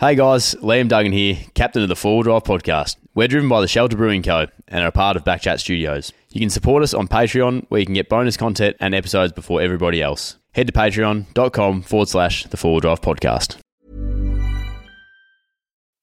Hey guys, Liam Duggan here, captain of the Four Drive podcast. We're driven by the Shelter Brewing Co. and are a part of Backchat Studios. You can support us on Patreon, where you can get bonus content and episodes before everybody else. Head to patreon.com forward slash the Four Drive podcast.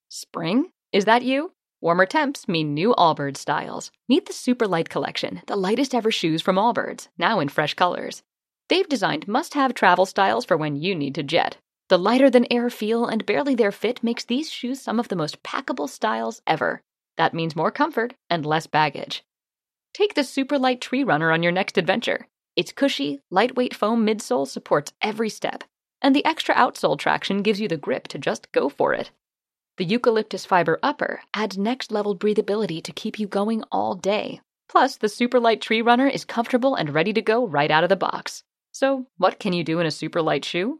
Spring? Is that you? Warmer temps mean new Allbirds styles. Meet the Super Light Collection, the lightest ever shoes from Allbirds, now in fresh colors. They've designed must have travel styles for when you need to jet. The lighter than air feel and barely there fit makes these shoes some of the most packable styles ever. That means more comfort and less baggage. Take the super light tree runner on your next adventure. Its cushy, lightweight foam midsole supports every step, and the extra outsole traction gives you the grip to just go for it. The eucalyptus fiber upper adds next level breathability to keep you going all day. Plus, the super light tree runner is comfortable and ready to go right out of the box. So, what can you do in a super light shoe?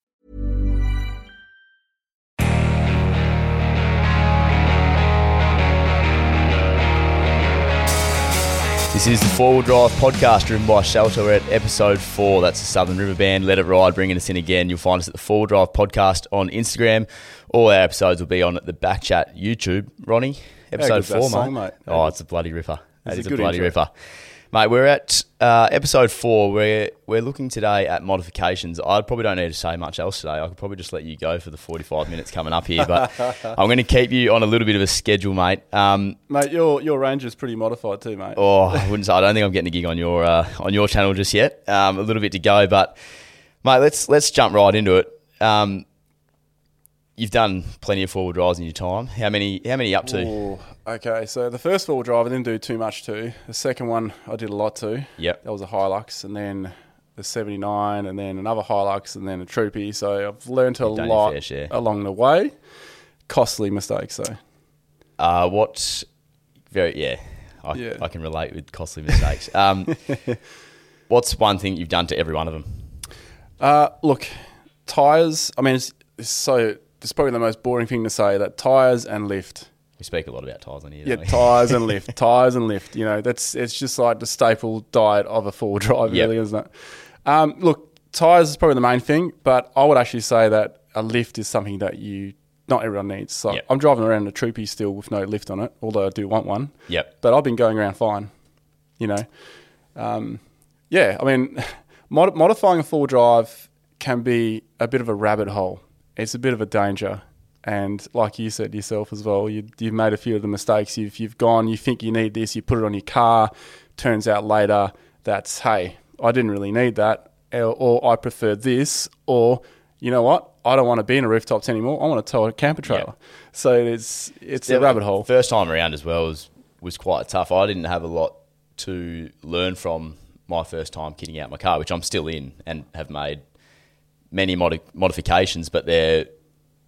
This is the Four Wheel Drive podcast driven by Shelter. We're at episode four. That's the Southern River Band. Let It Ride, bringing us in again. You'll find us at the Four Wheel Drive podcast on Instagram. All our episodes will be on the Backchat YouTube. Ronny, episode four, song, mate. Oh, it's a bloody ripper. That It's a is a, bloody intro. ripper. Mate, we're at uh, episode four. We're, we're looking today at modifications. I probably don't need to say much else today. I could probably just let you go for the 45 minutes coming up here, but I'm going to keep you on a little bit of a schedule, mate. Um, Mate, your your Ranger's pretty modified too, mate. Oh, I wouldn't say. I don't think I'm getting a gig on your uh, on your channel just yet. Um, a little bit to go, but mate, let's let's jump right into it. Um, you've done plenty of forward drives in your time. How many? How many up to? Ooh, okay, so the first four drive I didn't do too much to. The second one I did a lot to. Yep. That was a Hilux, and then the 79, and then another Hilux, and then a Troopy. So I've learned a You've done your lot along the way. Costly mistakes, though. Uh, what? Very yeah. I, Yeah. I can relate with costly mistakes. Um, what's one thing you've done to every one of them? Uh, look, tires. I mean, it's, it's so. It's probably the most boring thing to say that tires and lift. We speak a lot about tires on here. Yeah, tires and lift, tires and lift. You know, that's it's just like the staple diet of a four drive, Yep. really, isn't it? Um, look, tires is probably the main thing, but I would actually say that a lift is something that you not everyone needs. So Yep. I'm driving around a Troopy still with no lift on it, although I do want one. Yep. But I've been going around fine. You know, um, yeah. I mean, mod- modifying a four drive can be a bit of a rabbit hole. It's a bit of a danger. And like you said yourself as well, you, you've made a few of the mistakes. You've, you've gone, you think you need this, you put it on your car. Turns out later that's, hey, I didn't really need that. Or, or I prefer this. Or, you know what? I don't want to be in a rooftop tent anymore. I want to tow a camper trailer. So it's, it's a rabbit hole. First time around as well was was quite tough. I didn't have a lot to learn from my first time kitting out my car, which I'm still in and have made many modi- modifications, but they're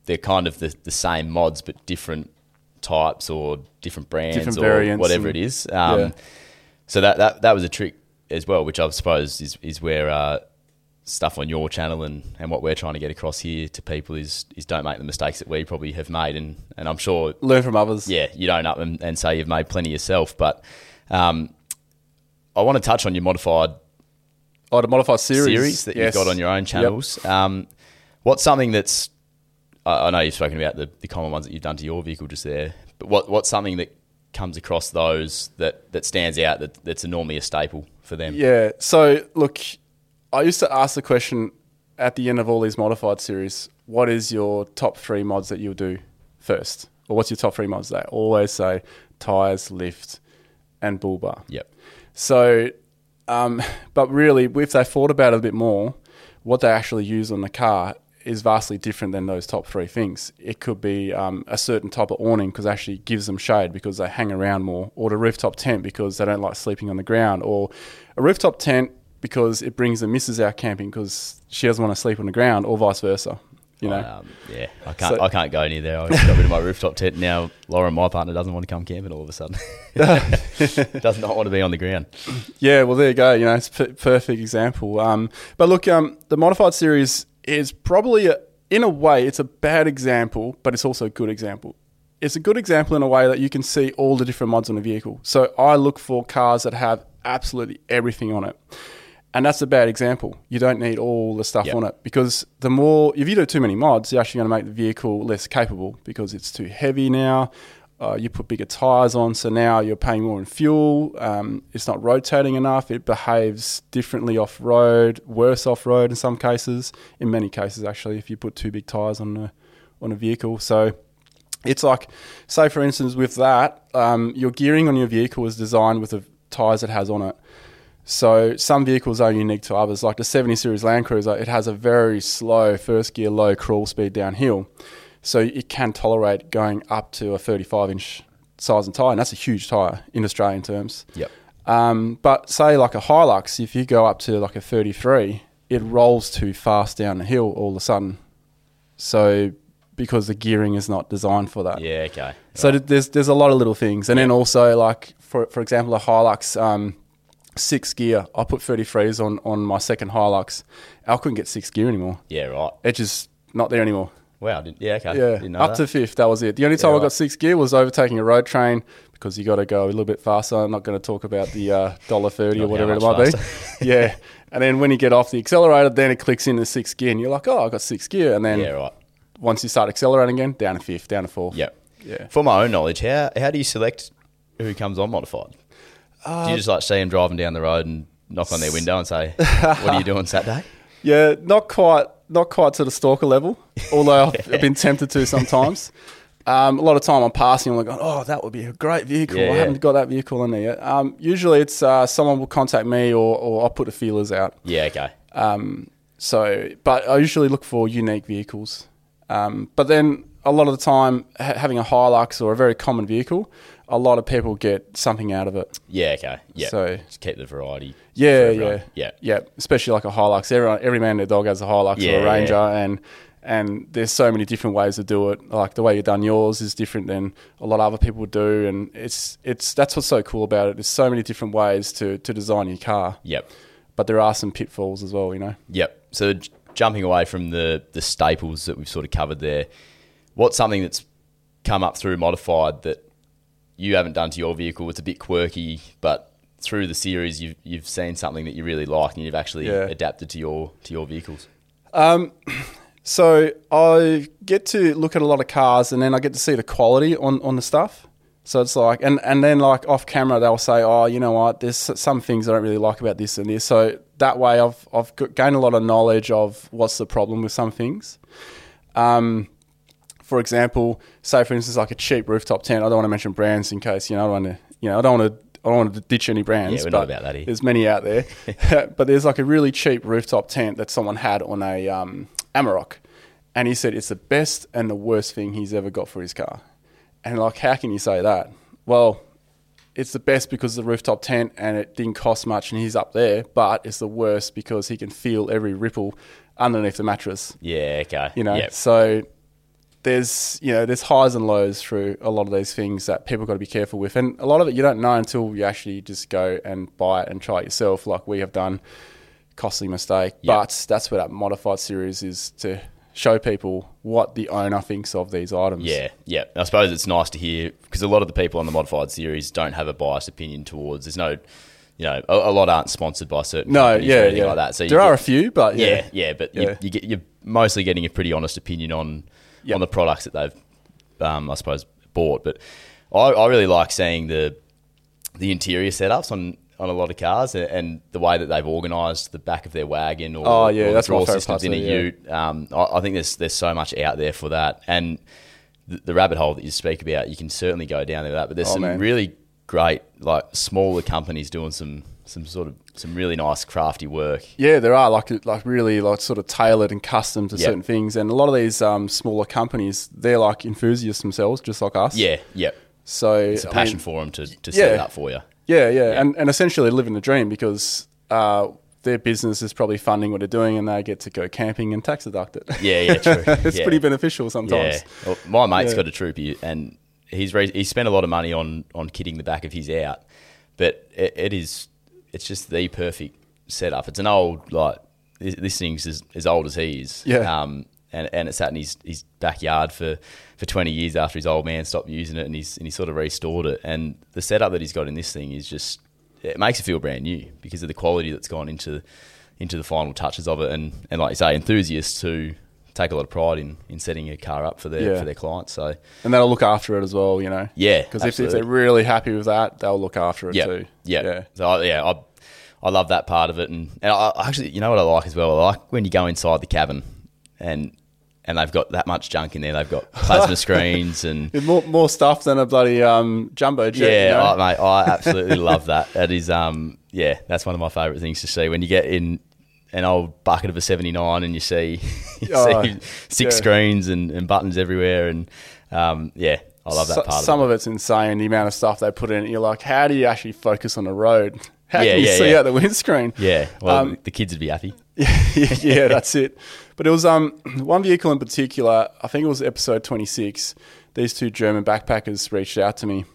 they're kind of the, the same mods but different types or different brands Different or whatever and- it is. Um, yeah. So that, that that was a trick as well, which I suppose is is where uh, stuff on your channel and, and what we're trying to get across here to people is is don't make the mistakes that we probably have made, and, and I'm sure Learn from others. yeah, you don't up and, and say you've made plenty yourself. But um, I want to touch on your modified Oh, the modified series. series, that Yes. you've got on your own Yep. channels. Um, what's something that's I I know you've spoken about the, the common ones that you've done to your vehicle just there, but what what's something that comes across those that, that stands out that, that's normally a staple for them? Yeah. So look, I used to ask the question at the end of all these modified series: What is your top three mods that you'll do first, or what's your top three mods? They always say tires, lift, and bull bar. Yep. So, um, but really, if they thought about it a bit more, what they actually use on the car is vastly different than those top three things. It could be um, a certain type of awning because it actually gives them shade because they hang around more, or the rooftop tent because they don't like sleeping on the ground, or a rooftop tent because it brings the missus out camping because she doesn't want to sleep on the ground, or vice versa. You know, Um, yeah, I can't. So- I can't go near there. I got rid of my rooftop tent. Now Laura, my partner, doesn't want to come camping. All of a sudden, does not want to be on the ground. Yeah, well, there you go. You know, it's a p- perfect example. Um, but look, um, the modified series is probably, a, in a way, it's a bad example, but it's also a good example. It's a good example in a way that you can see all the different mods on a vehicle. So I look for cars that have absolutely everything on it. And that's a bad example. You don't need all the stuff Yep. on it because the more, if you do too many mods, you're actually going to make the vehicle less capable because it's too heavy now. Uh, you put bigger tires on, so now you're paying more in fuel. Um, it's not rotating enough. It behaves differently off road, worse off road in some cases. In many cases, actually, if you put too big tires on a on a vehicle, so it's like, say for instance, with that, um, your gearing on your vehicle is designed with the tires it has on it. So some vehicles are unique to others. Like the 70 Series Land Cruiser, it has a very slow first gear, low crawl speed downhill. So it can tolerate going up to a 35 inch size and tyre, and that's a huge tyre in Australian terms. Yep. Um, but say like a Hilux, if you go up to like a 33, it rolls too fast down the hill all of a sudden. So because the gearing is not designed for that. Yeah. Okay. So th- there's there's a lot of little things, and then also like for for example, a Hilux um, six gear. I put 33s on on my second Hilux. I couldn't get six gear anymore. Yeah. Right. It's just not there anymore. Wow. Did, yeah. Okay. Yeah, up that. to fifth. That was it. The only time Yeah, I got right. six gear was overtaking a road train because you got to go a little bit faster. I'm not going to talk about the uh, dollar thirty or whatever it might be. yeah, and then when you get off the accelerator, then it clicks into sixth gear, and you're like, oh, I got six gear, and then yeah. Right. once you start accelerating again, down to fifth, down to fourth. Yep. Yeah. For my own knowledge, how how do you select who comes on modified? do you just like see them driving down the road and knock on their window and say, "What are you doing Saturday?" Yeah, not quite, not quite to the stalker level. Although I've, I've been tempted to sometimes. Um, a lot of time I'm passing, I'm like, oh, that would be a great vehicle. Yeah, I yeah. haven't got that vehicle in there yet. Um, usually, it's uh, someone will contact me, or, or I'll put the feelers out. Yeah. Okay. Um, so, but I usually look for unique vehicles. Um, but then a lot of the time, ha- having a Hilux or a very common vehicle, a lot of people get something out of it. Yeah. Okay. Yeah. So- just keep the variety. Yeah, yeah, Yeah. yeah. Especially like a Hilux. Everyone, every man and their dog has a Hilux Yeah, or a yeah. Ranger, and and there's so many different ways to do it. Like the way you've done yours is different than a lot of other people do, and it's it's that's what's so cool about it. There's so many different ways to to design your car, Yep. but there are some pitfalls as well. You know. Yep. So j- jumping away from the the staples that we've sort of covered there, what's something that's come up through modified that you haven't done to your vehicle? It's a bit quirky, but through the series, you've you've seen something that you really like and you've actually Yeah. adapted to your to your vehicles. So I get to look at a lot of cars, and then I get to see the quality on, on the stuff. So it's like, and, and then like off camera, they'll say, oh, you know what, there's some things I don't really like about this and this. So that way, I've I've gained a lot of knowledge of what's the problem with some things. Um, for example, say for instance, like a cheap rooftop tent. I don't want to mention brands in case you know I don't want to, you know, I don't want to. I don't want to ditch any brands. Yeah, we're not about that here. There's many out there, but there's like a really cheap rooftop tent that someone had on a um, Amarok, and he said it's the best and the worst thing he's ever got for his car. And like, how can you say that? Well, it's the best because of the rooftop tent and it didn't cost much and he's up there, but it's the worst because he can feel every ripple underneath the mattress. Yeah. Okay. You know, Yep. so there's you know there's highs and lows through a lot of these things that people got to be careful with, and a lot of it you don't know until you actually just go and buy it and try it yourself, like we have done. Costly mistake, Yeah. but that's where that modified series is to show people what the owner thinks of these items. Yeah, yeah. I suppose it's nice to hear because a lot of the people on the modified series don't have a biased opinion towards. There's no, you know, a, a lot aren't sponsored by certain no, companies or yeah, anything yeah. like that. So there are get- a few, but yeah, yeah, yeah, but Yeah. You, you get you're mostly getting a pretty honest opinion on Yep. on the products that they've, um, I suppose, bought. But I, I really like seeing the the interior setups on. On a lot of cars and- and the way that they've organised the back of their wagon or, Oh, yeah, or that's my drawer systems in a yeah. ute. Um, I, I think there's there's so much out there for that, and the, the rabbit hole that you speak about, you can certainly go down there with that. But there's Oh, some man. really great, like smaller companies doing some some sort of some really nice crafty work. Yeah, there are like like really like sort of tailored and custom to Yep. certain things, and a lot of these um, smaller companies, they're like enthusiasts themselves, just like us. Yeah, yeah. So It's a passion mean, for them to, to set it up for you. Yeah, yeah, Yeah. And, and essentially living the dream because uh, their business is probably funding what they're doing, and they get to go camping and tax deduct it. Yeah, yeah, true. it's Yeah. pretty beneficial sometimes. Yeah. Well, my mate's Yeah. got a troopy, and he's re- he spent a lot of money on on kitting the back of his out, but it, it is it's just the perfect setup. It's an old like this, this thing's as, as old as he is. Yeah. Um, and, and it sat in his, his backyard for, for 20 years after his old man stopped using it and he's, and he sort of restored it. And the setup that he's got in this thing is just, it makes it feel brand new because of the quality that's gone into into the final touches of it. And, and like you say, enthusiasts who take a lot of pride in, in setting a car up for their, Yeah. for their clients. So, And they'll look after it as well, you know. yeah. Because if, if they're really happy with that, they'll look after it yeah, too. Yeah, Yeah. So I, yeah, I I love that part of it, and, and I, I actually, you know what I like as well. I like when you go inside the cabin, and and they've got that much junk in there. They've got plasma screens and more, more stuff than a bloody um, jumbo jet. yeah, you know? I, mate, I absolutely love that. That is, um, yeah, that's one of my favourite things to see when you get in an old bucket of a seventy nine and you see you Oh, see six yeah. screens and, and buttons everywhere, and um, yeah, I love that So- part. some of of it's insane, the amount of stuff they put in. You're like, how do you actually focus on the road? How Yeah, can you yeah, see yeah. out the windscreen? Yeah, well, Um, the kids would be happy. yeah, that's it. But it was um one vehicle in particular. I think it was episode twenty six. These two German backpackers reached out to me,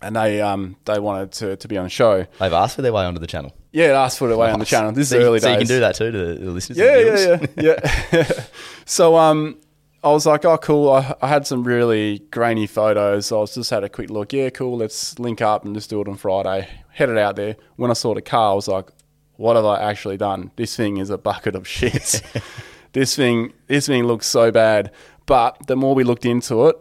and they um they wanted to, to be on the show. They've asked for their way onto the channel. Yeah, it asked for the way on the channel. This is so, you- early so days. you can do that too to the, listeners. Yeah, and yeah, yeah, yeah. so um, I was like, oh, cool. I, I had some really grainy photos. So I was just had a quick look. Yeah, cool. Let's link up and just do it on Friday. Headed out there. When I saw the car, I was like, what have I actually done? This thing is a bucket of shit. this thing, this thing looks so bad. But the more we looked into it,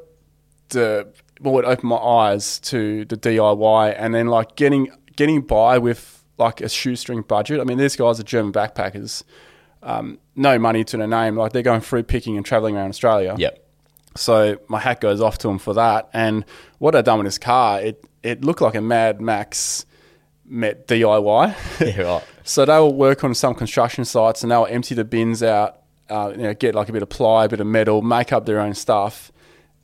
the more it opened my eyes to the DIY and then like getting getting by with like a shoestring budget. I mean, these guys are German backpackers, um, no money to their name. Like they're going free picking and traveling around Australia. Yep. So my hat goes off to them for that. And what I've done with this car, it it looked like a Mad Max met DIY. Yeah, right. So they will work on some construction sites and they'll empty the bins out, uh, you know, get like a bit of ply, a bit of metal, make up their own stuff.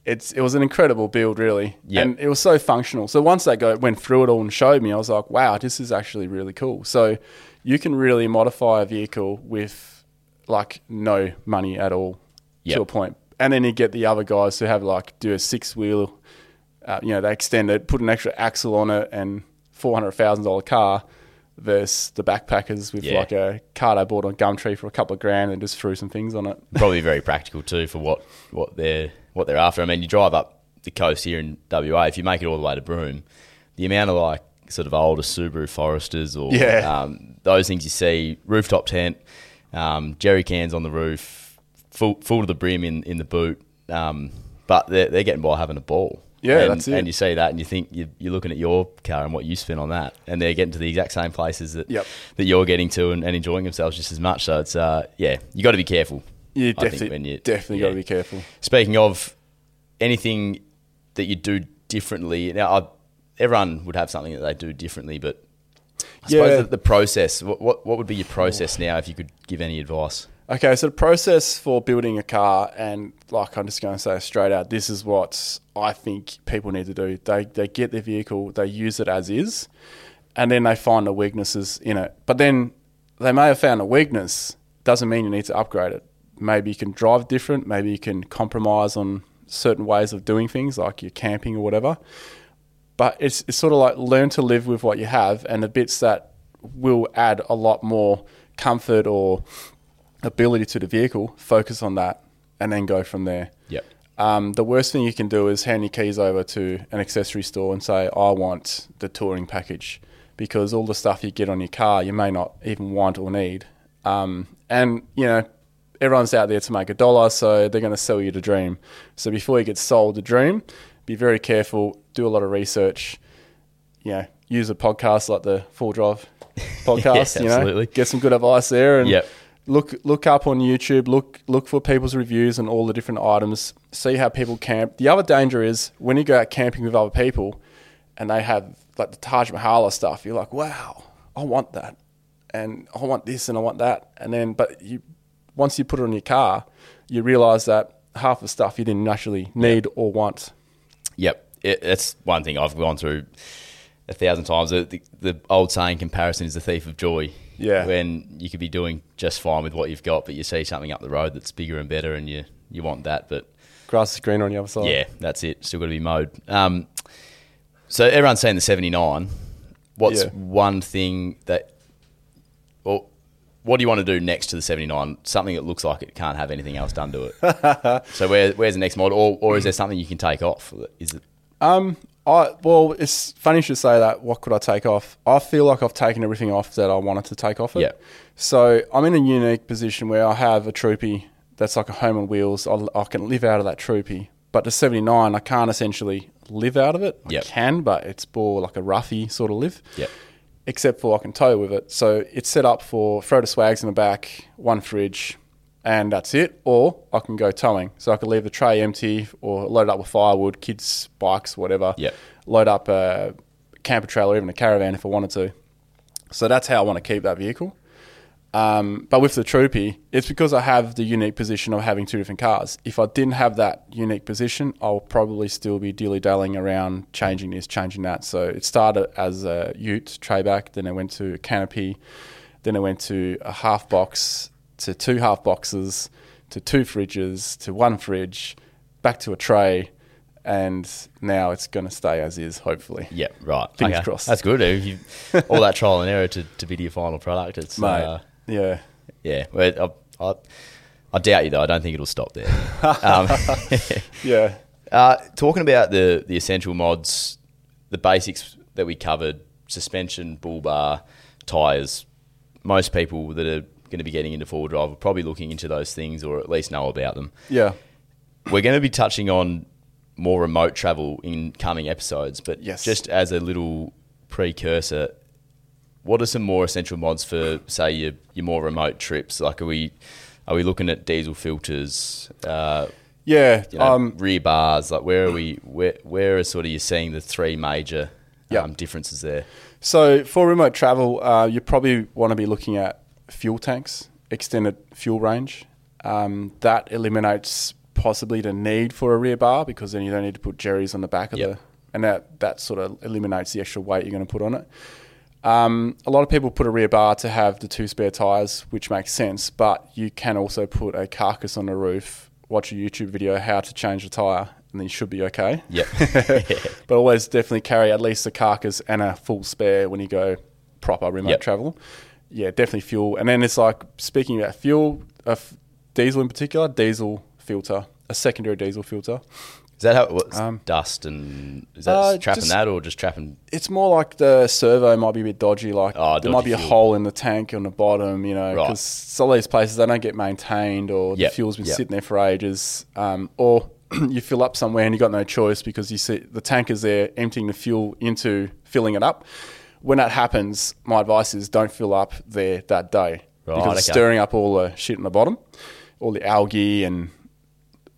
It's it was an incredible build, really, Yep. and it was so functional. So once they go went through it all and showed me, I was like, wow, this is actually really cool. So you can really modify a vehicle with like no money at all Yep. to a point, and then you get the other guys who have like do a six wheel, uh, you know, they extend it, put an extra axle on it, and four hundred thousand dollar car versus the backpackers with Yeah. like a car they bought on Gumtree for a couple of grand and just threw some things on it. Probably very practical too for what, what they're what they're after. I mean, you drive up the coast here in WA. If you make it all the way to Broome, the amount of like sort of older Subaru Foresters or Yeah. um, those things you see, rooftop tent, um, jerry cans on the roof, full, full to the brim in, in the boot. Um, but they're, they're getting by having a ball. Yeah, and, that's it. And you see that, and you think you, you're looking at your car and what you spent on that, and they're getting to the exact same places that Yep. that you're getting to, and, and enjoying themselves just as much. So it's uh, yeah, you got to be careful. You definitely, you- definitely yeah. got to be careful. Speaking of anything that you do differently, now I, everyone would have something that they do differently, but I suppose Yeah. the, the process. What, what what would be your process now if you could give any advice? Okay, so the process for building a car, and like I'm just going to say straight out, this is what I think people need to do. They they get their vehicle, they use it as is, and then they find the weaknesses in it. But then they may have found a weakness. Doesn't mean you need to upgrade it. Maybe you can drive different. Maybe you can compromise on certain ways of doing things, like your camping or whatever. But it's it's sort of like learn to live with what you have, and the bits that will add a lot more comfort or ability to the vehicle, focus on that, and then go from there. Yep. Um, the worst thing you can do is hand your keys over to an accessory store and say, I want the touring package, because all the stuff you get on your car you may not even want or need. Um, and, you know, everyone's out there to make a dollar, so they're going to sell you the dream. So before you get sold the dream, be very careful, do a lot of research, you know, use a podcast like the Full Drive podcast, you know, absolutely. get some good advice there and Yep. look look up on YouTube, look look for people's reviews on all the different items, see how people camp. The other danger is when you go out camping with other people and they have like the Taj Mahal stuff, you're like, wow, I want that. And I want this and I want that. And then but you once you put it on your car, you realise that half the stuff you didn't actually need or want. Yep, it, that's one thing I've gone through a thousand times. The, the, the old saying, "Comparison is the thief of joy." Yeah. When you could be doing just fine with what you've got, but you see something up the road that's bigger and better, and you you want that, but Grass is greener on the other side. yeah, that's it. Still got to be mowed. Um, so everyone's saying the seventy nine. What's Yeah. one thing that, what do you want to do next to the seventy nine? Something that looks like it can't have anything else done to it. so where, where's the next mod, or, or is there something you can take off? Is it? Um, I well, it's funny you should say that. What could I take off? I feel like I've taken everything off that I wanted to take off it. Yeah. So I'm in a unique position where I have a troopy that's like a home on wheels. I, I can live out of that troopy, but the 79, I can't essentially live out of it. Yep. I can, but it's more like a roughy sort of live. Yep. Except for I can tow with it. So it's set up for throw the swags in the back, one fridge, and that's it. Or I can go towing. So I can leave the tray empty or load it up with firewood, kids' bikes, whatever. Yep. Load up a camper trailer, even a caravan if I wanted to. So that's how I want to keep that vehicle. Um, but with the Troopy, it's because I have the unique position of having two different cars. If I didn't have that unique position, I'll probably still be dilly dallying around changing this, changing that. So it started as a Ute trayback, then I went to a canopy, then I went to a half box, to two half boxes, to two fridges, to one fridge, back to a tray, and now it's going to stay as is, hopefully. Yeah, right. Fingers crossed. That's good. You, all that trial and error to, to be to your final product. It's Mate, uh, yeah. yeah. Well, I, I, I doubt you though. I don't think it'll stop there. um, Yeah. uh, talking about the the essential mods, the basics that we covered: suspension, bull bar, tires. Most people that are going to be getting into four wheel drive are probably looking into those things or at least know about them. Yeah. We're going to be touching on more remote travel in coming episodes, but Yes. just as a little precursor, what are some more essential mods for, say, your your more remote trips? Like, are we are we looking at diesel filters, uh, Yeah. you know, um, rear bars? Like, where are we? Where where are sort of you seeing the three major Yeah. um, differences there? So for remote travel, uh, you probably want to be looking at fuel tanks, extended fuel range. Um, that eliminates possibly the need for a rear bar because then you don't need to put jerrys on the back of Yep. the, and that that sort of eliminates the extra weight you're going to put on it. Um, a lot of people put a rear bar to have the two spare tires, which makes sense, but you can also put a carcass on the roof, watch a YouTube video how to change the tire, and then you should be okay. Yep. but always definitely carry at least a carcass and a full spare when you go proper remote Yep. travel. Yeah, definitely fuel. And then it's like speaking about fuel, uh, diesel in particular, diesel filter, a secondary diesel filter. Is that how what's Um, dust and is that uh, trapping just- that or just trapping? It's more like the servo might be a bit dodgy. Like Oh, there might be a fuel. hole in the tank on the bottom, you know, Right. because some of these places they don't get maintained or Yep, the fuel's been yep. sitting there for ages, um, or you fill up somewhere and you got no choice because you see the tanker's there emptying the fuel into filling it up. When that happens, my advice is don't fill up there that day Right, because it's stirring up all the shit in the bottom, all the algae and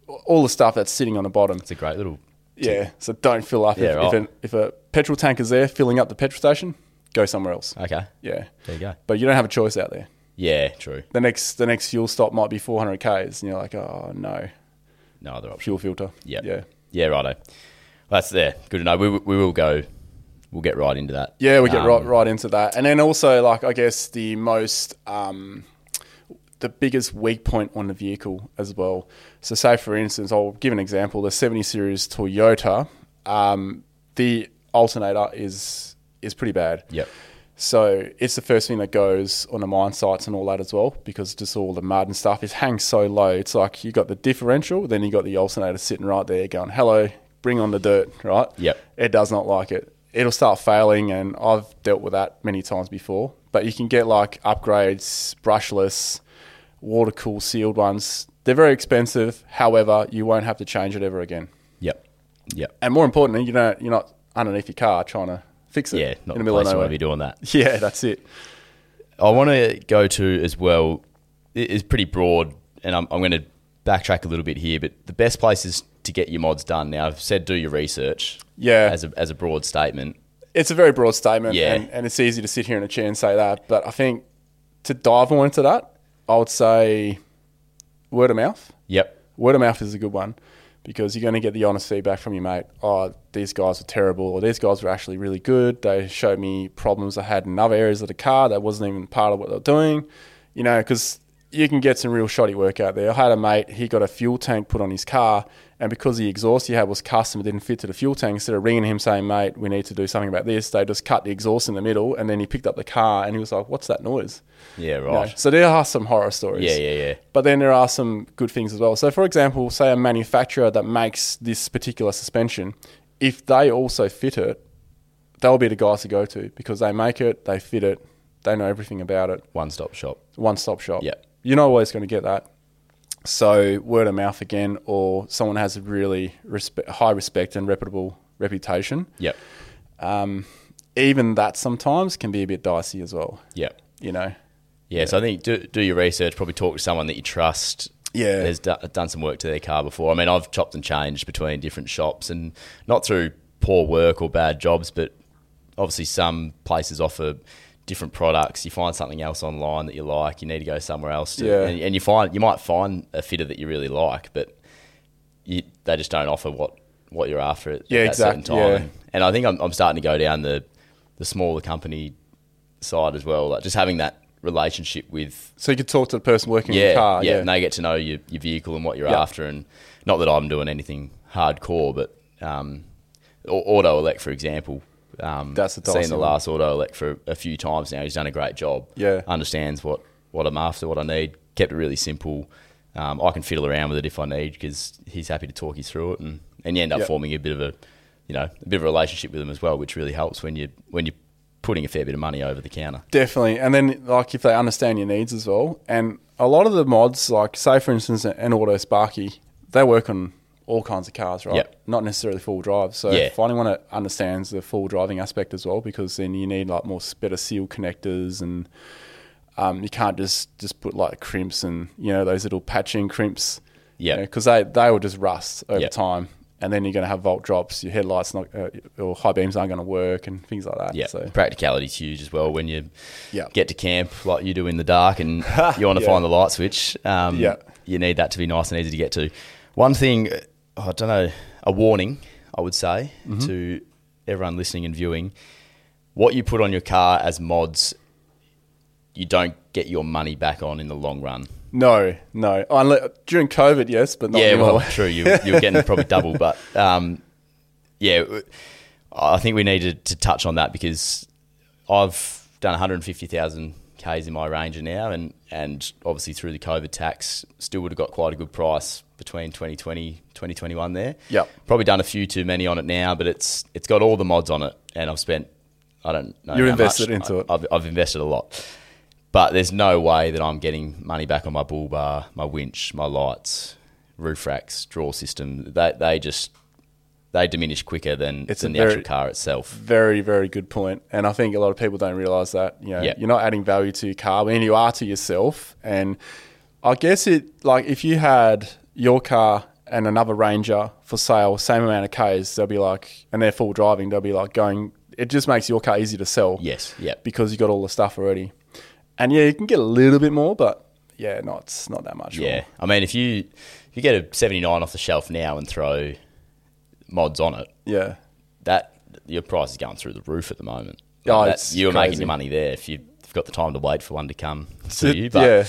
all the stuff that's sitting on the bottom. It's a great little. Yeah, so don't fill up. Yeah, if, right. if, an, if a petrol tank is there filling up the petrol station, go somewhere else. Okay, Yeah, there you go. but you don't have a choice out there. Yeah, true. The next the next fuel stop might be 400 k's, and you're like, oh no, No other option. fuel filter. Yep. yeah, Yeah, righto. That's there. Good to know. We, we will go. We'll get right into that. yeah. We get Um, right right into that, and then also like I guess the most um, the biggest weak point on the vehicle as well. So say for instance, I'll give an example: the 70 series Toyota, um, the alternator is is pretty bad. Yep. So it's the first thing that goes on the mine sites and all that as well, because just all the mud and stuff. is hangs so low. It's like you got the differential, then you got the alternator sitting right there, going, "Hello, bring on the dirt." Right? Yep. It does not like it. It'll start failing, and I've dealt with that many times before. But you can get like upgrades, brushless, water cool sealed ones. They're very expensive. However, you won't have to change it ever again. Yep. Yep. And more importantly, you don't you're not underneath your car trying to fix it Yeah, not in the the middle of place you want nowhere. to be doing that. Yeah, that's it. I want to go to as well. It's pretty broad, and I'm, I'm going to backtrack a little bit here. But the best places to get your mods done. Now, I've said do your research. Yeah. As a as a broad statement. It's a very broad statement, Yeah. and, and it's easy to sit here in a chair and say that. But I think to dive more into that, I would say word of mouth. Yep. Word of mouth is a good one. because you're going to get the honest feedback from your mate. Oh, these guys were terrible, or these guys were actually really good. They showed me problems I had in other areas of the car that wasn't even part of what they were doing. You know, because you can get some real shoddy work out there. I had a mate, he got a fuel tank put on his car, and because the exhaust he had was custom, it didn't fit to the fuel tank. Instead of ringing him saying, mate, we need to do something about this, they just cut the exhaust in the middle, and then he picked up the car and he was like, what's that noise? Yeah, You know, right. so there are some horror stories. Yeah, yeah, yeah. But then there are some good things as well. So, for example, say a manufacturer that makes this particular suspension, if they also fit it, they'll be the guys to go to because they make it, they fit it, they know everything about it. One stop shop. One stop shop. Yeah. You're not always going to get that. So, word of mouth again, or someone has a really respe- high respect and reputable reputation. Yep. Um, even that sometimes can be a bit dicey as well, Yep. you know? Yeah, so I think do, do your research. Probably talk to someone that you trust. Yeah. has do, done some work to their car before. I mean, I've chopped and changed between different shops, and not through poor work or bad jobs, but obviously some places offer different products. You find something else online that you like, you need to go somewhere else. To, Yeah. and, and you find you might find a fitter that you really like, but you, they just don't offer what what you're after at Yeah, that certain time. yeah. And, and I think I'm, I'm starting to go down the the smaller company side as well, like just having that relationship with So, you could talk to the person working in the car. yeah, and they get to know your, your vehicle and what you're Yeah. after, and not that I'm doing anything hardcore, but um, Auto Elect, for example, um, That's the seen the last Auto Elect for a few times now. He's done a great job. Yeah. understands what what I'm after, what I need. Kept it really simple. Um, I can fiddle around with it if I need because he's happy to talk you through it, and, and you end up Yep. forming a bit of a you know a bit of a relationship with him as well, which really helps when you when you're putting a fair bit of money over the counter. Definitely. And then, like, if they understand your needs as well. And a lot of the mods, like, say, for instance, an Auto Sparky, they work on all kinds of cars, right? Yep. Not necessarily full drive. So, Yeah. finding one that understands the full driving aspect as well, because then you need, like, more better seal connectors and um, you can't just, just put, like, crimps and, you know, those little patching crimps. Yep. Because they, they will just rust over Yep. time. And then you're going to have volt drops. Your headlights not, uh, or high beams aren't going to work, and things like that. Yeah, So practicality's huge as well when you Yeah. get to camp like you do in the dark and you want to Yeah. find the light switch. Um, Yeah. you need that to be nice and easy to get to. One thing, I don't know, a warning I would say Mm-hmm. to everyone listening and viewing: what you put on your car as mods, you don't get your money back on in the long run. No, no. Unless, during COVID, yes, but not yeah, anymore. well, true. You, you're getting probably double, but um, yeah, I think we needed to touch on that because I've done 150,000 k's in my Ranger now, and and obviously through the COVID tax, still would have got quite a good price between 2020 2021 there. Yep. Probably done a few too many on it now, but it's it's got all the mods on it, and I've spent I don't know. You're invested much. into it. I've, I've invested a lot. But there's no way that I'm getting money back on my bull bar, my winch, my lights, roof racks, drawer system. They they just they diminish quicker than, It's than the very- actual car itself. Very, very good point. And I think a lot of people don't realize that. You know, Yeah. you're not adding value to your car when you are to yourself. And I guess it like if you had your car and another Ranger for sale, same amount of Ks, they'll be like, and they're full driving, they'll be like going. It just makes your car easy to sell. Yes, yeah. because you got all the stuff already. And yeah, you can get a little bit more, but yeah, not not that much. Yeah, more. I mean, if you if you get a 79 off the shelf now and throw mods on it, yeah. that your price is going through the roof at the moment. Oh, Like, it's you're making your money there if you've got the time to wait for one to come to It- you. But yeah.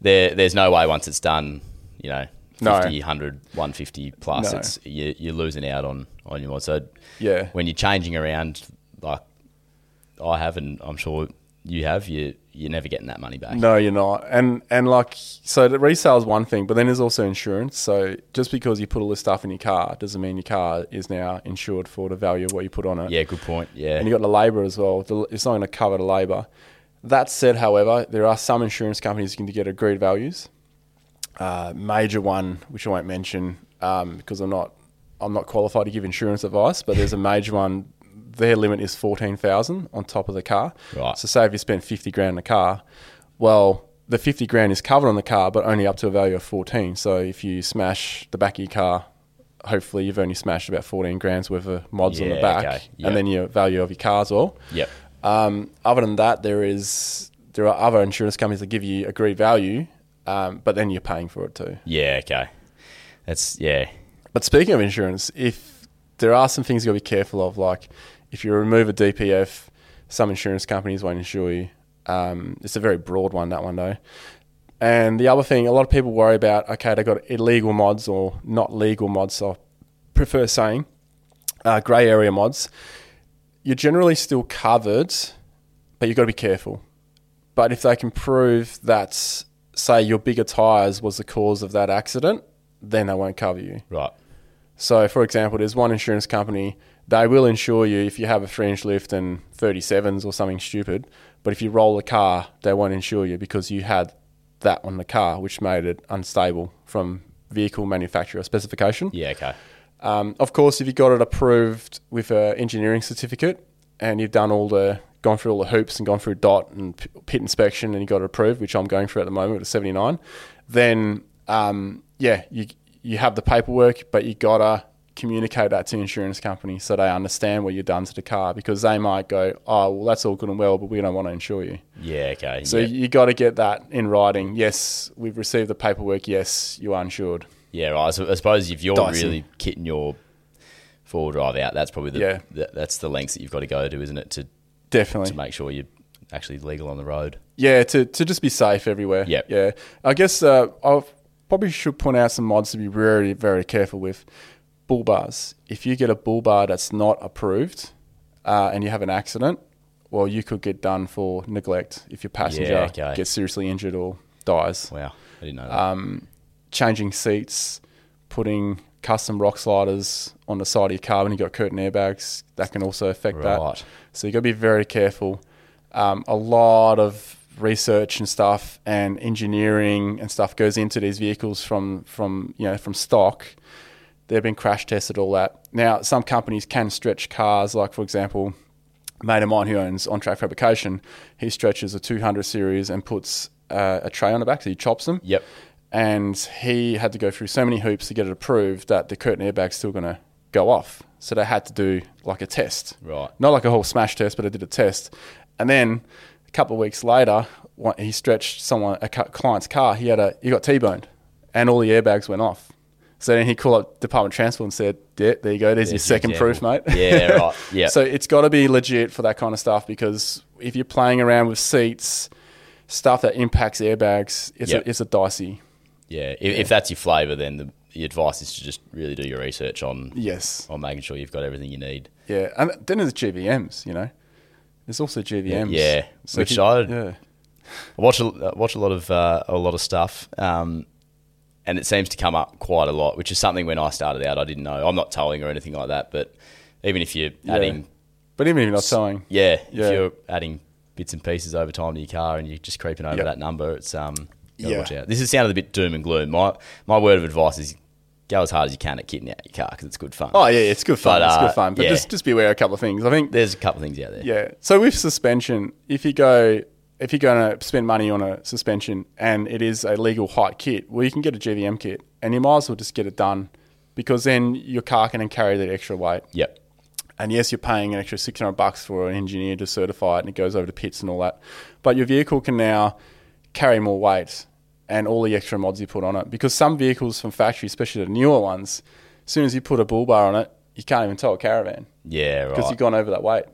there, there's no way once it's done, you know, 50, No. 100, 150 plus, No. it's you, you're losing out on on your mod. So Yeah. when you're changing around like I have, and I'm sure you have, you you're never getting that money back. No, you're not. And and like so the resale is one thing, but then there's also insurance. So just because you put all this stuff in your car doesn't mean your car is now insured for the value of what you put on it. Yeah, good point. Yeah, And you got the labour as well. It's not going to cover the labour. That said, however, there are some insurance companies you can get agreed values. Uh, major one, which I won't mention um, because I'm not I'm not qualified to give insurance advice, but there's a major one. Their limit is fourteen thousand on top of the car. Right. So say if you spend fifty grand on a car, well, the fifty grand is covered on the car, but only up to a value of fourteen. So if you smash the back of your car, hopefully you've only smashed about fourteen grand's worth of mods on the back, okay. Yep. and then your value of your car as well. Yep. Um, other than that, there is there are other insurance companies that give you agreed value, um, but then you're paying for it too. Yeah, okay. That's yeah. But speaking of insurance, if there are some things you got to be careful of, like if you remove a DPF, some insurance companies won't insure you. Um, it's a very broad one, that one though. And the other thing, a lot of people worry about, okay, they've got illegal mods or not legal mods. So I prefer saying uh, grey area mods. You're generally still covered, but you've got to be careful. But if they can prove that, say, your bigger tyres was the cause of that accident, then they won't cover you. Right. So, for example, there's one insurance company, they will insure you if you have a three inch lift and 37s or something stupid. But if you roll the car, they won't insure you because you had that on the car, which made it unstable from vehicle manufacturer specification. Yeah. Okay. Um, of course, if you got it approved with an engineering certificate and you've done all the gone through all the hoops and gone through dot and pit inspection and you got it approved, which I'm going through at the moment with a 79, then um, yeah, you you have the paperwork, but you gotta communicate that to insurance company so they understand what you've done to the car because they might go, oh well, that's all good and well, but we don't want to insure you. Yeah. Okay. So yeah. you got to get that in writing. Yes, we've received the paperwork. Yes, you are insured. Yeah, right. So I suppose if you're Dicey. really kitting your four wheel drive out, that's probably the Yeah. that, that's the lengths that you've got to go to, isn't it, to Definitely. to make sure you're actually legal on the road. Yeah, to, to just be safe everywhere. Yeah, Yeah. I guess uh, I probably should point out some mods to be very, very careful with. Bull bars. If you get a bull bar that's not approved uh, and you have an accident, well, you could get done for neglect if your passenger Yeah, okay. gets seriously injured or dies. Wow, I didn't know that. Um, changing seats, putting custom rock sliders on the side of your car when you've got curtain airbags, that can also affect that. So you've got to be very careful. Um, a lot of research and stuff and engineering and stuff goes into these vehicles from from you know from stock. They've been crash tested, all that. Now, some companies can stretch cars, like for example, a mate of mine who owns On Track Fabrication, he stretches a 200 series and puts uh, a tray on the back, so he chops them. Yep. And he had to go through so many hoops to get it approved that the curtain airbag's still going to go off. So they had to do like a test. Right. Not like a whole smash test, but I did a test. And then a couple of weeks later, he stretched someone a client's car. He had a he got t-boned, and all the airbags went off. So then he called up Department of Transport and said, "Yeah, there you go. There's, your There's your second proof, mate." Yeah, right. Yeah. so it's got to be legit for that kind of stuff because if you're playing around with seats, stuff that impacts airbags, it's Yep. a it's a dicey. Yeah, if, if that's your flavour, then the, the advice is to just really do your research on Yes. on making sure you've got everything you need. Yeah, and then there's GVMs. You know, there's also GVMs. Yeah, So which you- I- yeah. I watch a, watch a lot of uh, a lot of stuff, um, and it seems to come up quite a lot, which is something when I started out I didn't know. I'm not towing or anything like that, but even if you're Yeah. adding, But even if you're not towing, yeah, Yeah. if you're adding bits and pieces over time to your car and you're just creeping over Yep. that number, it's um, Yeah. watch out. This is sounded a bit doom and gloom. My my word of advice is go as hard as you can at kitting out your car because it's good fun. oh yeah, it's good fun. But, it's uh, good fun. But yeah. just just be aware of a couple of things. I think There's a couple of things out there. Yeah. So with suspension, if you go, if you're going to spend money on a suspension and it is a legal height kit, well, you can get a GVM kit, and you might as well just get it done, because then your car can then carry that extra weight. Yep. And yes, you're paying an extra 600 bucks for an engineer to certify it, and it goes over to pits and all that. But your vehicle can now carry more weight and all the extra mods you put on it. Because some vehicles from factory, especially the newer ones, as soon as you put a bull bar on it, you can't even tow a caravan Yeah. Right. Because you've gone over that weight.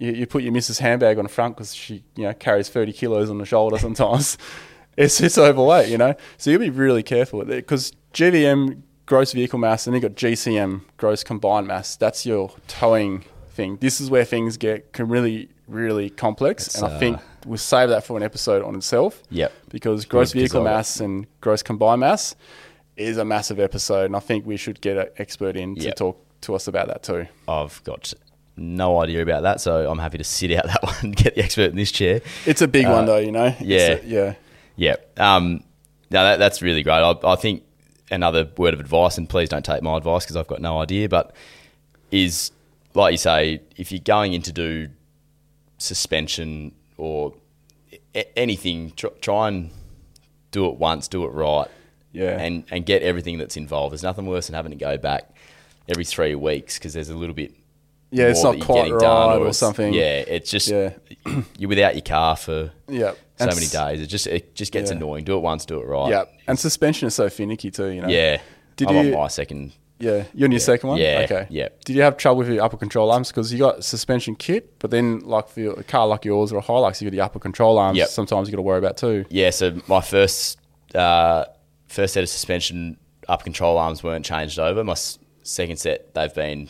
You, you put your missus handbag on the front because she you know carries 30 kilos on the shoulder sometimes. it's it's overweight, you know. So you'll be really careful with it because GVM gross vehicle mass and then you got GCM gross combined mass. That's your towing thing. This is where things get can really really complex, It's, and I uh, think we'll save that for an episode on itself. Yep. Because gross vehicle mass and gross combined mass is a massive episode, and I think we should get an expert in to Yep. talk to us about that too. I've got no idea about that, so I'm happy to sit out that one and get the expert in this chair. It's a big Uh, one though, you know. Yeah. a- yeah. Yeah. Um, no, that, that's really great. I, I think another word of advice, and please don't take my advice because I've got no idea, but is like you say, if you're going in to do suspension or a- anything, tr- try and do it once, do it right, Yeah. and and get everything that's involved. There's nothing worse than having to go back every three weeks because there's a little bit. Yeah, it's not quite you're getting done right or it's- something. Yeah, it's just Yeah. you're without your car for Yeah. so And many days. It just it just gets Yeah. annoying. Do it once, do it right. Yeah. And suspension is so finicky too, you know. Yeah. Did I'm you- on my second Yeah, you're on your second one. Yeah, Okay. yeah. Did you have trouble with your upper control arms because you got suspension kit, but then like for your, a car like yours or a Hilux, you got the upper control arms. Yep. Sometimes you got to worry about too. Yeah, so my first uh, first set of suspension upper control arms weren't changed over. My second set they've been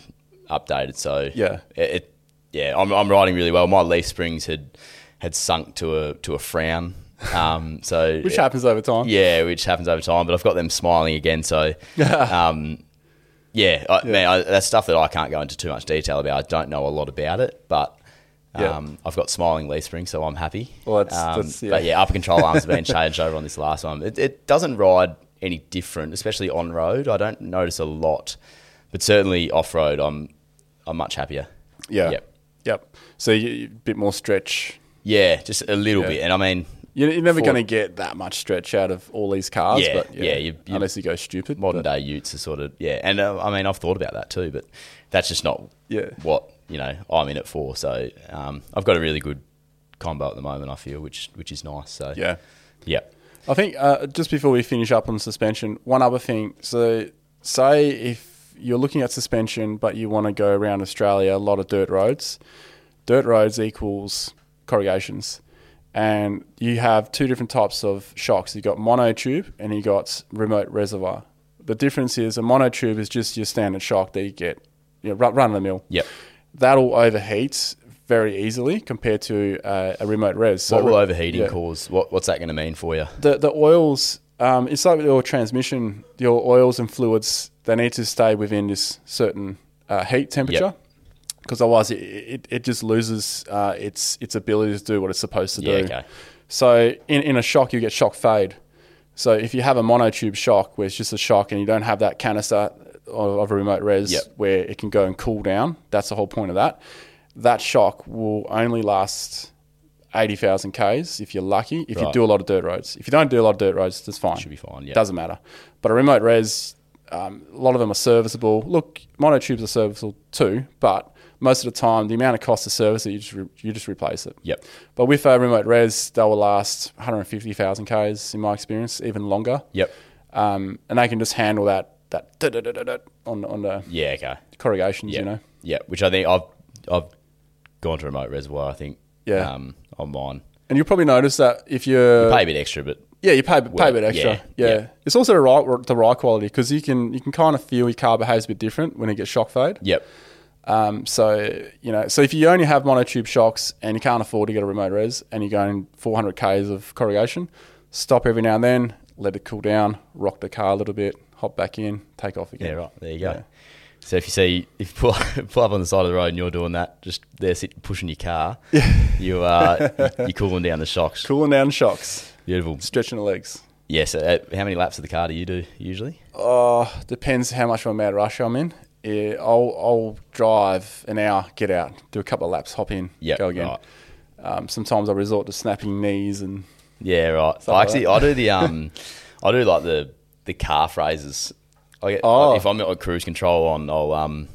updated. So Yeah. it, it yeah, I'm, I'm riding really well. My leaf springs had had sunk to a to a frown. Um, so Which happens over time. Yeah, which happens over time. But I've got them smiling again. So um, yeah, I, man, I, that's stuff that I can't go into too much detail about. I don't know a lot about it, but. Yeah. Um, I've got smiling leaf springs, so I'm happy. Well, that's- um, that's- yeah. But yeah, upper control arms have been changed over on this last one. It, it doesn't ride any different, especially on road. I don't notice a lot, but certainly off road, I'm I'm much happier. Yeah. Yep. Yep. So you, a bit more stretch. Yeah, just a little Yeah. bit. And I mean, You're, you're never going to get that much stretch out of all these cars. Yeah, but yeah, yeah, you- you- unless you go stupid. modern but- day Utes are sort of yeah. And uh, I mean, I've thought about that too, but that's just not Yeah. what you know I'm in it for. So um, I've got a really good combo at the moment. I feel, which which is nice. So Yeah. yeah, I think uh, just before we finish up on suspension, one other thing. So, say if you're looking at suspension, but you want to go around Australia, a lot of dirt roads. Dirt roads equals corrugations, and you have two different types of shocks. You've got monotube and you've got remote reservoir. The difference is a monotube is just your standard shock that you get, you know, run, of the mill. Yep. That'll overheat very easily compared to uh, a remote res. So what will overheating yeah cause? What what's that going to mean for you? the the oils um, it's like your transmission your oils and fluids they need to stay within this certain uh, heat temperature. Because otherwise it, it, it just loses uh, its its ability to do what it's supposed to Yeah, do okay. so in, in a shock you get shock fade. So if you have a monotube shock where it's just a shock and you don't have that canister of, of a remote res Yep. where it can go and cool down that's the whole point of that. That shock will only last 80,000 Ks if you're lucky, if you do a lot of dirt roads. If you don't do a lot of dirt roads, that's fine. Should be fine, yeah. Doesn't matter. But a remote res, um, a lot of them are serviceable. Look, monotubes are serviceable too, but most of the time, the amount of cost to service it, you just, re- you just replace it. Yep. But with a remote res, they will last 150,000 Ks in my experience, even longer. Yep. Um, and they can just handle that that on, on the Yeah. Okay. corrugations, Yeah. you know. Yeah. Which I think I've I've gone to remote reservoir. I think. Yeah. Um, on mine, And you'll probably notice that if you're pay a bit extra, but Yeah, you pay pay Well, a bit extra. yeah, Yeah, yeah. it's also the right the right quality because you can you can kind of feel your car behaves a bit different when it gets shock fade. yep. Um, so you know, so if you only have monotube shocks and you can't afford to get a remote res and you're going 400 k's of corrugation, stop every now and then, let it cool down, rock the car a little bit, hop back in, take off again. Yeah. Right. There you go. Yeah. So if you see if you pull, pull up on the side of the road and you're doing that, just there sitting pushing your car, you uh you're cooling down the shocks. Cooling down shocks, Beautiful. stretching the legs. Yes. uh, how many laps of the car do you do usually? Oh, depends how much of a mad rush I'm in. Yeah, I'll I'll drive an hour, get out, do a couple of laps, hop in, Yep, go again. right. Um, sometimes I resort to snapping knees and Yeah, right. I like actually, that. I do the um, I do like the the calf raises. I get, Oh. if I'm at cruise control on, I'll um,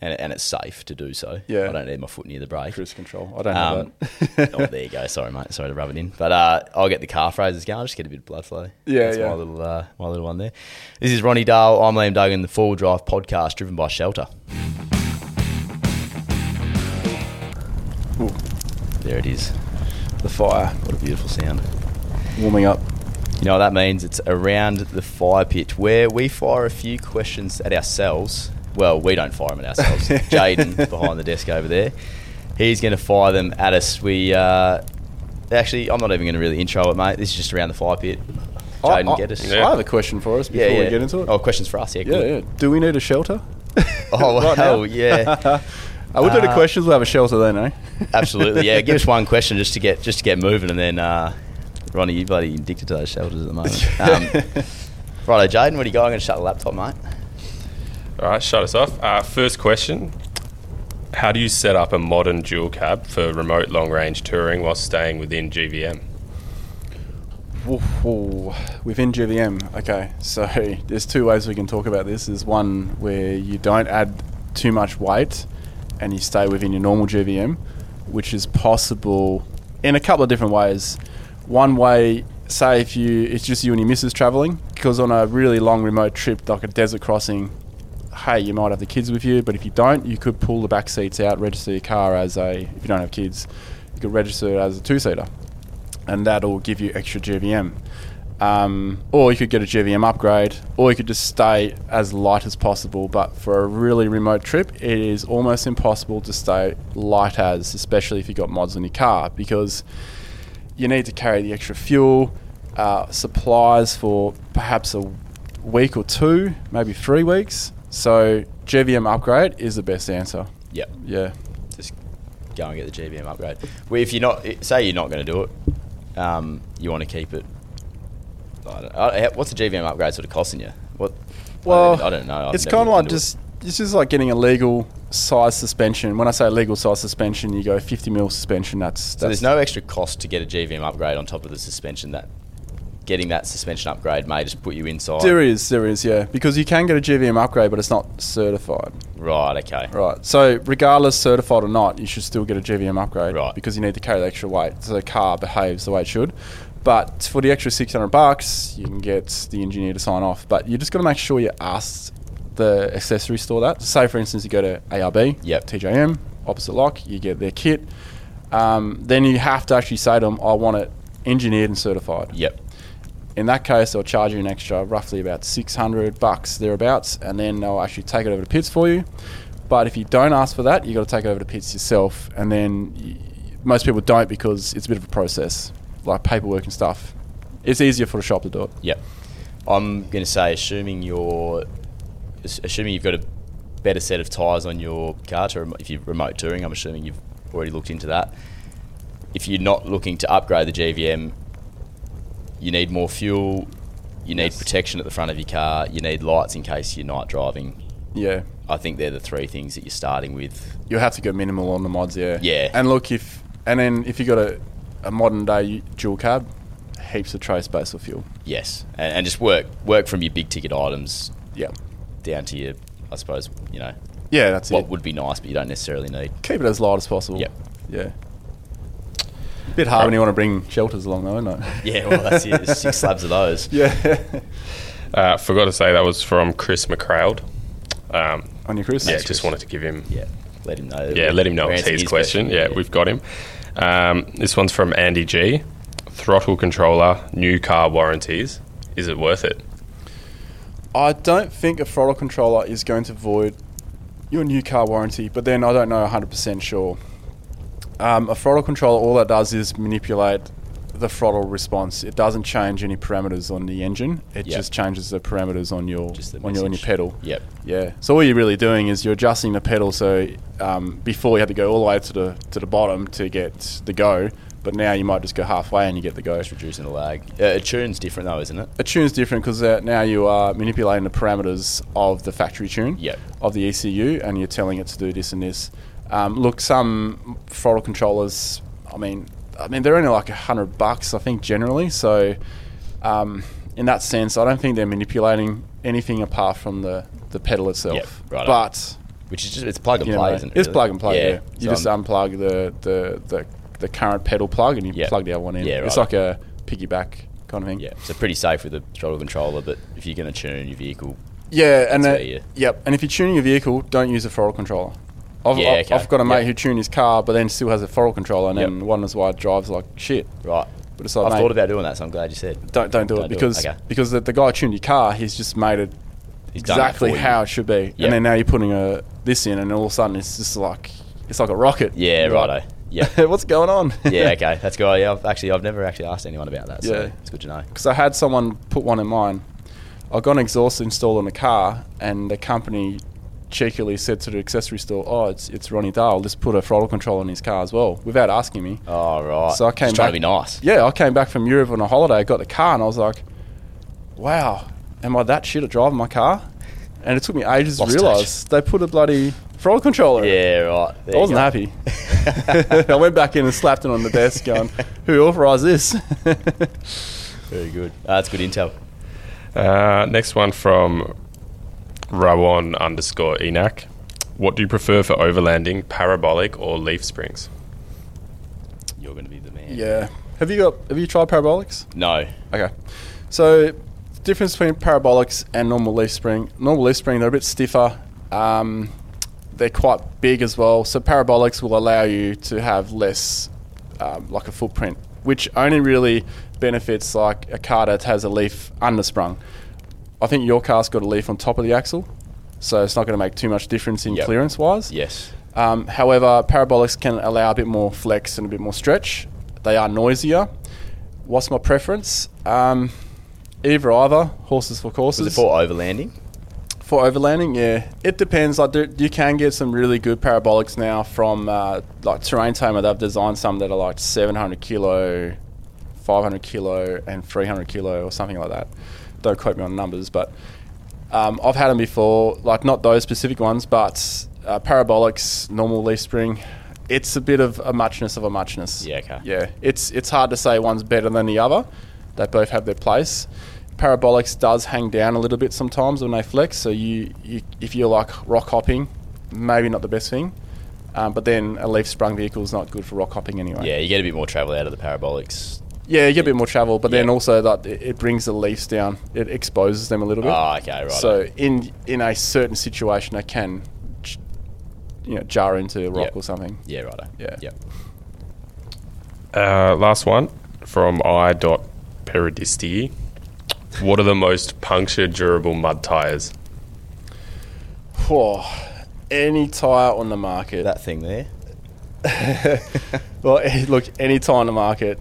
and, and it's safe to do so. Yeah. I don't need my foot near the brake. cruise control. I don't have Um, that. oh, there you go. Sorry, mate. Sorry to rub it in, but uh, I'll get the calf raises going. I'll just get a bit of blood flow. Yeah, That's yeah. my little uh, my little one there. This is Ronny Dale. I'm Liam Duggan. The Four Wheel Drive Podcast, driven by Shelter. Ooh, There it is. the fire What a beautiful sound. warming up. You know what that means? It's around the fire pit where we fire a few questions at ourselves. Well, we don't fire them at ourselves. Jaden behind the desk over there, he's going to fire them at us. We uh, actually, I'm not even going to really intro it, mate. This is just around the fire pit. Jaden, get us. I have a question for us before Yeah, yeah. we get into it. Oh, questions for us. Yeah, yeah, yeah. Do we need a shelter? Oh, Right well, yeah, I would do the Uh, questions. We'll have a shelter then, eh? absolutely. Yeah, give us one question just to get just to get moving, and then uh, Ronny, you bloody addicted to those shelters at the moment. Um, righto, Jaden, what do you got? I'm going to shut the laptop, mate. All right, shut us off. Uh, first question How do you set up a modern dual cab for remote long range touring while staying within GVM? Ooh, ooh. Within GVM, okay. So there's two ways we can talk about this. There's one where you don't add too much weight and you stay within your normal GVM, which is possible in a couple of different ways. One way, say if you it's just you and your missus traveling, because on a really long remote trip like a desert crossing, hey, you might have the kids with you, but if you don't, you could pull the back seats out, register your car as a, if you don't have kids, you could register it as a two seater, and that'll give you extra GVM. Um, or you could get a GVM upgrade, or you could just stay as light as possible. But for a really remote trip, it is almost impossible to stay light as, especially if you've got mods on your car, because you need to carry the extra fuel, uh, supplies for perhaps a week or two, maybe three weeks. So GVM upgrade is the best answer. Yep. Yeah. Just go and get the GVM upgrade. Well, if you're not, say you're not going to do it, um, you want to keep it. I I, what's the GVM upgrade sort of costing you? What? Well, I don't, I don't know. I've it's kind of like just it's just like getting a legal size suspension. When I say legal size suspension, you go 50 mil suspension. That's, that's So there's no extra cost to get a GVM upgrade on top of the suspension. That getting that suspension upgrade may just put you inside. There is, there is, yeah, because you can get a GVM upgrade, but it's not certified. Right. Okay. Right. So regardless, certified or not, you should still get a GVM upgrade. Right. Because you need to carry the extra weight, so the car behaves the way it should. But for the extra 600 bucks, you can get the engineer to sign off. But you just got to make sure you ask the accessory store that. Say, for instance, you go to ARB, Yep. TJM, opposite lock, you get their kit. Um, then you have to actually say to them, I want it engineered and certified. Yep. In that case, they'll charge you an extra, roughly about 600 bucks thereabouts, and then they'll actually take it over to pits for you. But if you don't ask for that, you've got to take it over to pits yourself, and then y- most people don't because it's a bit of a process, like paperwork and stuff. It's easier for the shop to do it. Yep. I'm going to say, assuming you're, assuming you've got a better set of tyres on your car, to remo- if you're remote touring, I'm assuming you've already looked into that. If you're not looking to upgrade the GVM, you need more fuel, you need Yes. protection at the front of your car, you need lights in case you're night driving. Yeah, I think they're the three things that you're starting with. you'll have to go minimal on the mods. Yeah, Yeah. And look, if and then if you've got a, a modern day dual cab, heaps of space for fuel. Yes, and, and just work work from your big ticket items Yeah, down to your, I suppose, you know, yeah, that's what it. would be nice, but you don't necessarily need. Keep it as light as possible. Yep. Yeah. Bit hard when you want to bring shelters along, though, isn't it? Yeah, well, that's it. There's six slabs of those. Yeah. Uh, forgot to say that was from Chris McCrowd. Um, On your Chris? yeah, Thanks, just Chris. wanted to give him. Yeah, let him know. Yeah, let him know We're it's answering his question. Yeah, we've got him. Um, this one's from Andy G. Throttle controller, new car warranties. Is it worth it? I don't think a throttle controller is going to void your new car warranty, but then I don't know 100% sure. Um, a throttle controller, all that does is manipulate the throttle response. It doesn't change any parameters on the engine. It Yep. just changes the parameters on your on your, on your pedal. Yep. Yeah. So all you're really doing is you're adjusting the pedal. So um, before you had to go all the way to the to the bottom to get the go, but now you might just go halfway and you get the go. Just reducing the lag. Uh, a tune's different though, isn't it? A tune's different because uh, now you are manipulating the parameters of the factory tune Yep. of the ECU, and you're telling it to do this and this. Um, look, some throttle controllers. I mean, I mean they're only like a hundred bucks, I think, generally. So, um, in that sense, I don't think they're manipulating anything apart from the the pedal itself. Yep, righto. But Which is just it's plug and you know, play, isn't it? it's really? plug and play. Yeah, you So just I'm- unplug the, the the the current pedal plug and you Yep. plug the other one in. Yeah, right. It's like a piggyback kind of thing. yeah, so pretty safe with the throttle controller. But if you're going to tune your vehicle, Yeah, and uh, you- yep, and if you're tuning your vehicle, don't use a throttle controller. I've, Yeah, I've, okay. I've got a mate Yep. who tuned his car, but then still has a throttle controller, and Yep. then wonders why it drives like shit. right? But it's like, I've mate, thought about doing that, so I'm glad you said. don't don't do it do it, because okay. because the, the guy tuned your car, he's just made it He's exactly you. how it should be, Yep. and then now you're putting a this in, and all of a sudden it's just like it's like a rocket. Yeah, righto. like, Yeah. What's going on? yeah, okay, that's good. Yeah, I've actually I've never actually asked anyone about that, so Yeah. it's good to know. because I had someone put one in mine. I got an exhaust installed on the car, and the company cheekily said to the accessory store, "Oh, it's it's Ronny Dale. Just put a throttle control on his car as well," without asking me. Oh right. So I came Just trying back- to be nice. Yeah, I came back from Europe on a holiday, got the car, and I was like, "Wow, am I that shit at driving my car?" And it took me ages Lost to realise they put a bloody throttle controller. Yeah, right. There I wasn't go. happy. I went back in and slapped it on the desk, going, "Who authorised this?" Very good. Uh, that's good intel. Uh, next one from Rawan underscore Enac. What do you prefer for overlanding, parabolic or leaf springs? You're going to be the man. yeah. Have you got? Have you tried parabolics? No. Okay. So, the difference between parabolics and normal leaf spring. Normal leaf spring, they're a bit stiffer. Um, they're quite big as well. So parabolics will allow you to have less, um, like a footprint, which only really benefits like a car that has a leaf undersprung. I think your car's got a leaf on top of the axle, so it's not going to make too much difference in Yep. clearance wise. Yes. Um, however, parabolics can allow a bit more flex and a bit more stretch. They are noisier. What's my preference? Um, either either. Horses for courses. Was it for overlanding? For overlanding, yeah, it depends. Like there, you can get some really good parabolics now from uh, like Terrain Tamer. They've designed some that are like 700 kilo, 500 kilo, and 300 kilo, or something like that. Don't quote me on numbers, but um, I've had them before. Like not those specific ones, but uh, parabolics, normal leaf spring. It's a bit of a muchness of a muchness. Yeah, okay. Yeah, it's it's hard to say one's better than the other. They both have their place. Parabolics does hang down a little bit sometimes when they flex. So you, you if you're like rock hopping, maybe not the best thing. Um, but then a leaf sprung vehicle is not good for rock hopping anyway. Yeah, you get a bit more travel out of the parabolics. Yeah, you get a bit more travel, but then also that it, it brings the leaves down. It exposes them a little bit. Oh, okay, right. So in in a certain situation, they can, you know, jar into a rock Yep. or something. yeah, right. Yeah. Yep. Uh, last one from i.peridisti. What are the most puncture durable mud tyres? Whoa, any tire on the market. That thing there. well, eh, look, any tire on the market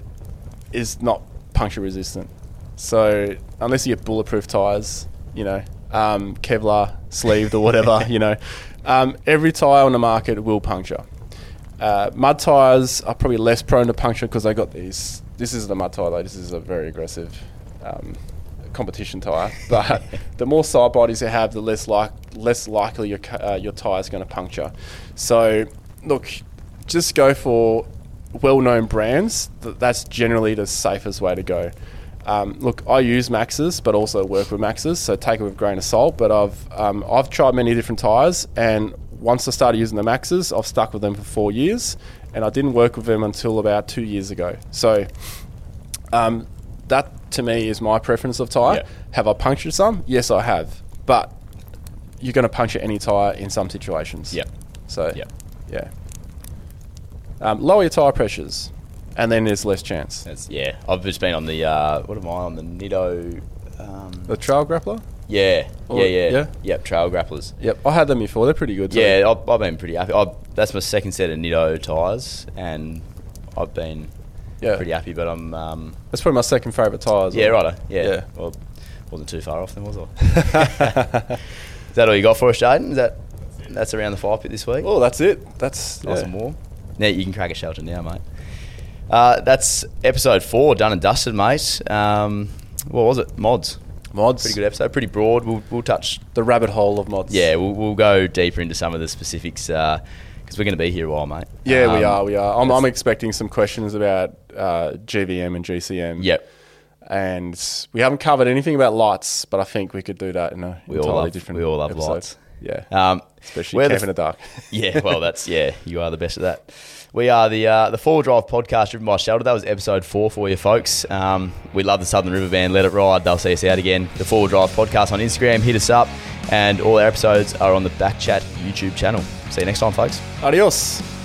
is not puncture resistant. So unless you get bulletproof tires, you know, um, Kevlar sleeved or whatever, you know, um, every tire on the market will puncture. Uh, mud tires are probably less prone to puncture because they got these. This is the mud tire though. This is a very aggressive um, competition tire. But the more side bodies you have, the less like less likely your uh, your tire is going to puncture. So look, just go for well-known brands. That's generally the safest way to go. Um, look, I use Maxxis, but also work with Maxxis, so take it with a grain of salt. But I've um, I've tried many different tires, and once I started using the Maxxis, I've stuck with them for four years, and I didn't work with them until about two years ago. So um, that to me is my preference of tire. Yeah. Have I punctured some? Yes, I have, but you're going to puncture any tire in some situations. Yep. So Yep. yeah. Um, lower your tire pressures, and then there's less chance. That's yeah. I've just been on the uh, what am I on the Nitto? Um, The trail grappler. yeah, Or- yeah, yeah, yeah? Yep, trail grapplers. Yep, I had them before. They're pretty good. too. Yeah, I've, I've been pretty happy. i that's my second set of Nitto tyres, and I've been yeah. pretty happy. But I'm um, That's probably my second favourite tire. yeah, well. right. Yeah, Yeah. Well, wasn't too far off then, was I? Is that all you got for us, Jaden? Is that that's around the fire pit this week? Oh, that's it. That's Nice yeah. and warm. Now you can crack a shelter now, mate. Uh, that's episode four, done and dusted, mate. Um, what was it? Mods. mods. Pretty good episode. Pretty broad. We'll, we'll touch. The rabbit hole of mods. Yeah, we'll, we'll go deeper into some of the specifics because we're going to be here a while, mate. Yeah, we Um, are. We are. I'm, I'm expecting some questions about uh, GVM and GCM. Yep. And we haven't covered anything about lights, but I think we could do that in a We all love- different. we all love episode. lights. Yeah. Um, Especially camp the in the dark. yeah, well, that's yeah. You are the best at that. We are the uh, the Four Drive podcast driven by Shelter. That was episode four for you folks. Um, we love the Southern River Band. Let it ride. They'll see us out again. The Four Drive podcast on Instagram. Hit us up, and all our episodes are on the Backchat YouTube channel. See you next time, folks. Adios.